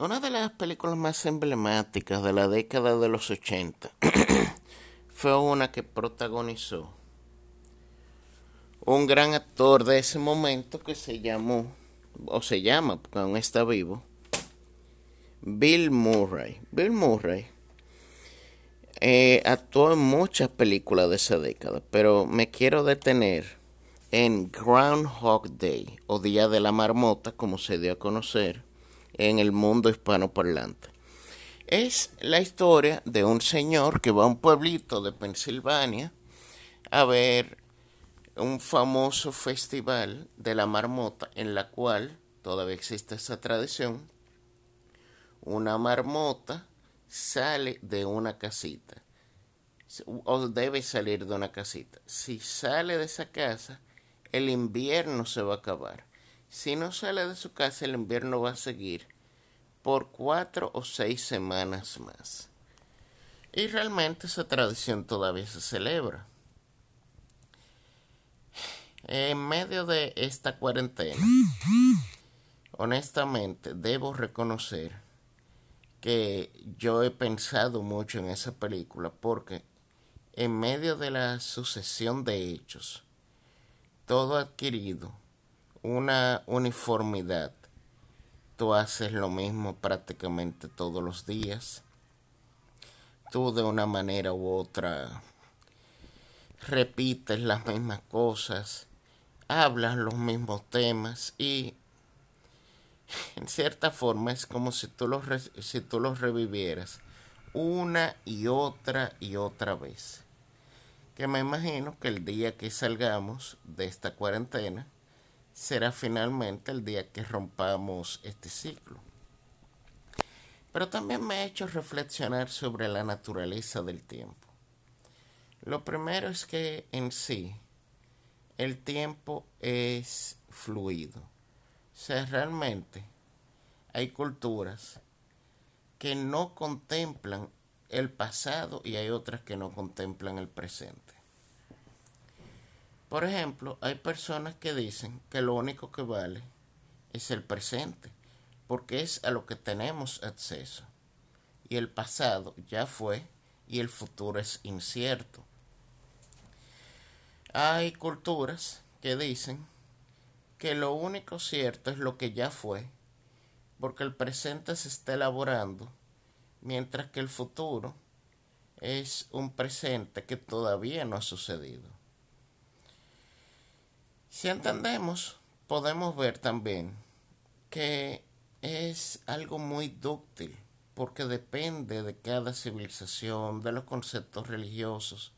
Una de las películas más emblemáticas de la década de los 80 fue una que protagonizó un gran actor de ese momento que se llamó, o se llama, porque aún está vivo, Bill Murray. Bill Murray eh, actuó en muchas películas de esa década, pero me quiero detener en Groundhog Day, o Día de la Marmota, como se dio a conocer en el mundo hispanoparlante. Es la historia de un señor que va a un pueblito de Pensilvania a ver un famoso festival de la marmota en la cual todavía existe esa tradición. Una marmota sale de una casita o debe salir de una casita. Si sale de esa casa, el invierno se va a acabar. Si no sale de su casa, el invierno va a seguir por cuatro o seis semanas más. Y realmente esa tradición todavía se celebra. En medio de esta cuarentena, honestamente, debo reconocer que yo he pensado mucho en esa película porque en medio de la sucesión de hechos, todo adquirido una uniformidad. Tú haces lo mismo prácticamente todos los días. Tú de una manera u otra repites las mismas cosas, hablas los mismos temas y en cierta forma es como si tú los, si tú los revivieras una y otra y otra vez. Que me imagino que el día que salgamos de esta cuarentena, será finalmente el día que rompamos este ciclo. Pero también me ha hecho reflexionar sobre la naturaleza del tiempo. Lo primero es que en sí el tiempo es fluido. O sea, realmente hay culturas que no contemplan el pasado y hay otras que no contemplan el presente. Por ejemplo, hay personas que dicen que lo único que vale es el presente, porque es a lo que tenemos acceso. Y el pasado ya fue y el futuro es incierto. Hay culturas que dicen que lo único cierto es lo que ya fue, porque el presente se está elaborando, mientras que el futuro es un presente que todavía no ha sucedido. Si entendemos, podemos ver también que es algo muy dúctil, porque depende de cada civilización, de los conceptos religiosos.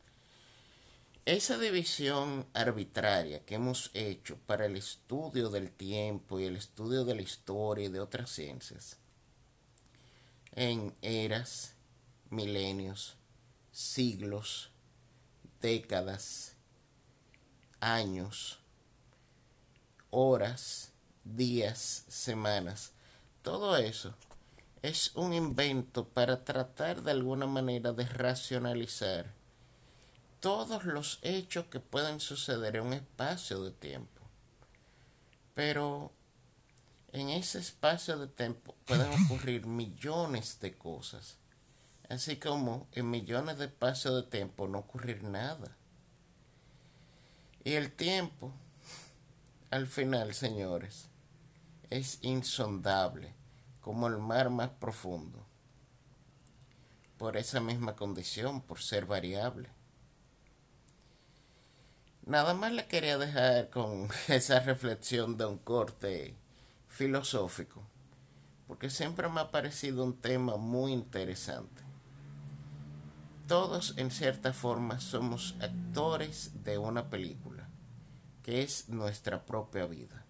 Esa división arbitraria que hemos hecho para el estudio del tiempo y el estudio de la historia y de otras ciencias, en eras, milenios, siglos, décadas, años, horas, días, semanas, todo eso es un invento para tratar de alguna manera de racionalizar todos los hechos que pueden suceder en un espacio de tiempo. Pero en ese espacio de tiempo pueden ocurrir millones de cosas, así como en millones de espacios de tiempo no ocurrir nada. Y el tiempo al final, señores, es insondable como el mar más profundo, por esa misma condición, por ser variable. Nada más le quería dejar con esa reflexión de un corte filosófico, porque siempre me ha parecido un tema muy interesante. Todos en cierta forma somos actores de una película que es nuestra propia vida.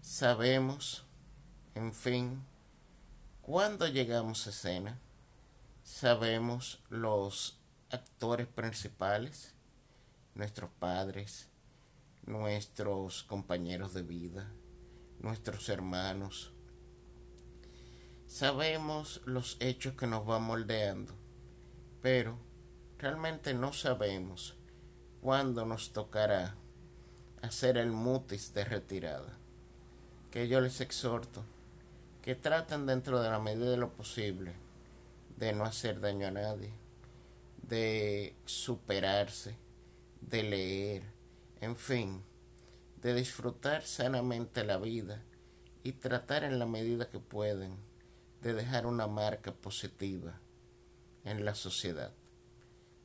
Sabemos, en fin, cuando llegamos a escena, sabemos los actores principales, nuestros padres, nuestros compañeros de vida, nuestros hermanos. Sabemos los hechos que nos van moldeando, pero realmente no sabemos cuándo nos tocará hacer el mutis de retirada. Que yo les exhorto que traten dentro de la medida de lo posible de no hacer daño a nadie, de superarse, de leer, en fin, de disfrutar sanamente la vida y tratar en la medida que pueden de dejar una marca positiva en la sociedad,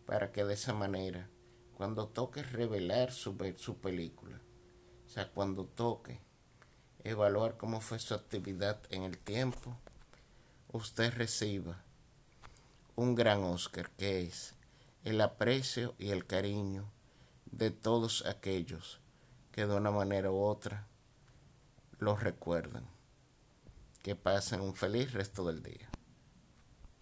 para que de esa manera, cuando toque revelar su, su película, o sea, cuando toque evaluar cómo fue su actividad en el tiempo, usted reciba un gran Oscar que es el aprecio y el cariño de todos aquellos que de una manera u otra los recuerdan. Que pasen un feliz resto del día.